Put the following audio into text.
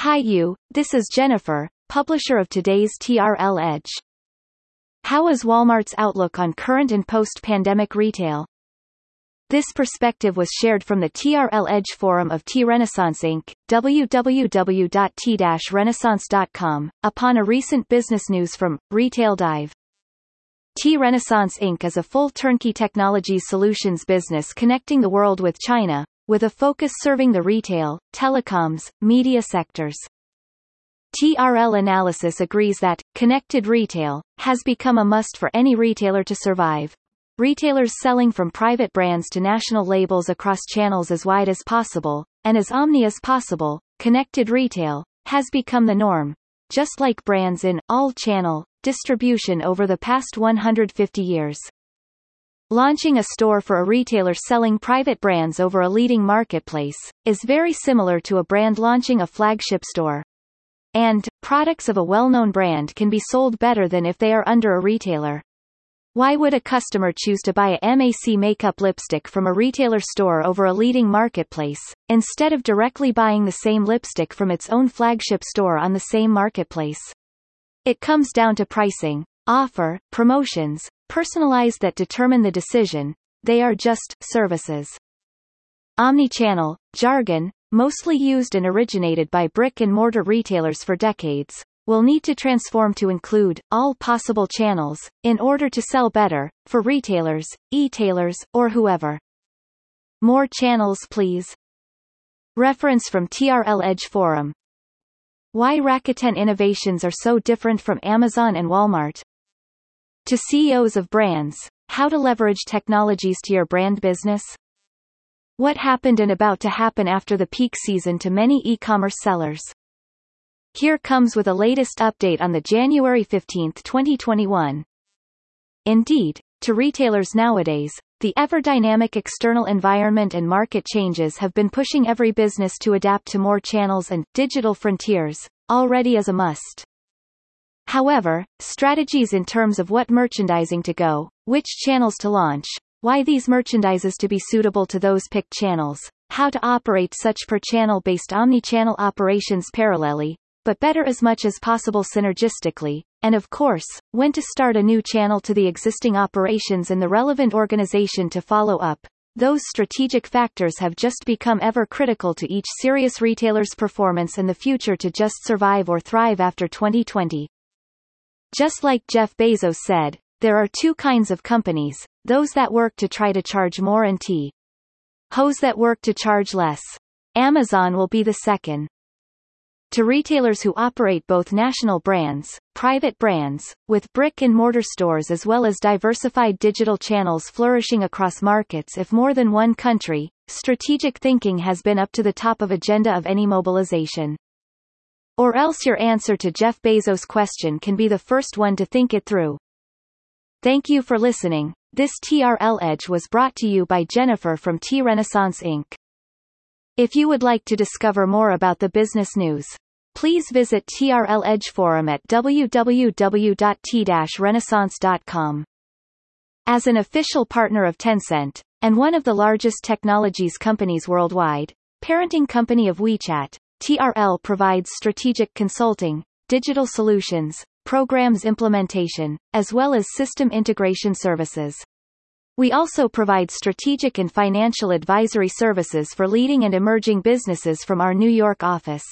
Hi you, this is Jennifer, publisher of today's TRL Edge. How is Walmart's outlook on current and post-pandemic retail? This perspective was shared from the TRL Edge forum of T-Renaissance Inc., www.t-renaissance.com, upon a recent business news from Retail Dive. T-Renaissance Inc. is a full turnkey technology solutions business connecting the world with China, with a focus serving the retail, telecoms, media sectors. TRL analysis agrees that, connected retail, has become a must for any retailer to survive. Retailers selling from private brands to national labels across channels as wide as possible, and as omni as possible, connected retail, has become the norm. Just like brands in all-channel distribution over the past 150 years. Launching a store for a retailer selling private brands over a leading marketplace, is very similar to a brand launching a flagship store. And, products of a well-known brand can be sold better than if they are under a retailer. Why would a customer choose to buy a MAC makeup lipstick from a retailer store over a leading marketplace, instead of directly buying the same lipstick from its own flagship store on the same marketplace? It comes down to pricing, offer, promotions, personalized that determine the decision, they are just services. Omnichannel, jargon, mostly used and originated by brick-and-mortar retailers for decades, will need to transform to include all possible channels, in order to sell better, for retailers, e-tailers, or whoever. More channels please. Reference from TRL Edge Forum. Why Rakuten innovations are so different from Amazon and Walmart. To CEOs of brands, how to leverage technologies to your brand business? What happened and about to happen after the peak season to many e-commerce sellers? Here comes with a latest update on the January 15, 2021. Indeed, to retailers nowadays, the ever-dynamic external environment and market changes have been pushing every business to adapt to more channels and digital frontiers, already as a must. However, strategies in terms of what merchandising to go, which channels to launch, why these merchandises to be suitable to those picked channels, how to operate such per channel based omni-channel operations parallelly, but better as much as possible synergistically, and of course, when to start a new channel to the existing operations in the relevant organization to follow up. Those strategic factors have just become ever critical to each serious retailer's performance and the future to just survive or thrive after 2020. Just like Jeff Bezos said, there are two kinds of companies, those that work to try to charge more and t. Hose that work to charge less. Amazon will be the second. To retailers who operate both national brands, private brands, with brick-and-mortar stores as well as diversified digital channels flourishing across markets if more than one country, strategic thinking has been up to the top of agenda of any mobilization. Or else your answer to Jeff Bezos' question can be the first one to think it through. Thank you for listening. This TRL Edge was brought to you by Jennifer from T Renaissance Inc. If you would like to discover more about the business news, please visit TRL Edge Forum at www.t-renaissance.com. As an official partner of Tencent, and one of the largest technologies companies worldwide, parenting company of WeChat, TRL provides strategic consulting, digital solutions, programs implementation, as well as system integration services. We also provide strategic and financial advisory services for leading and emerging businesses from our New York office.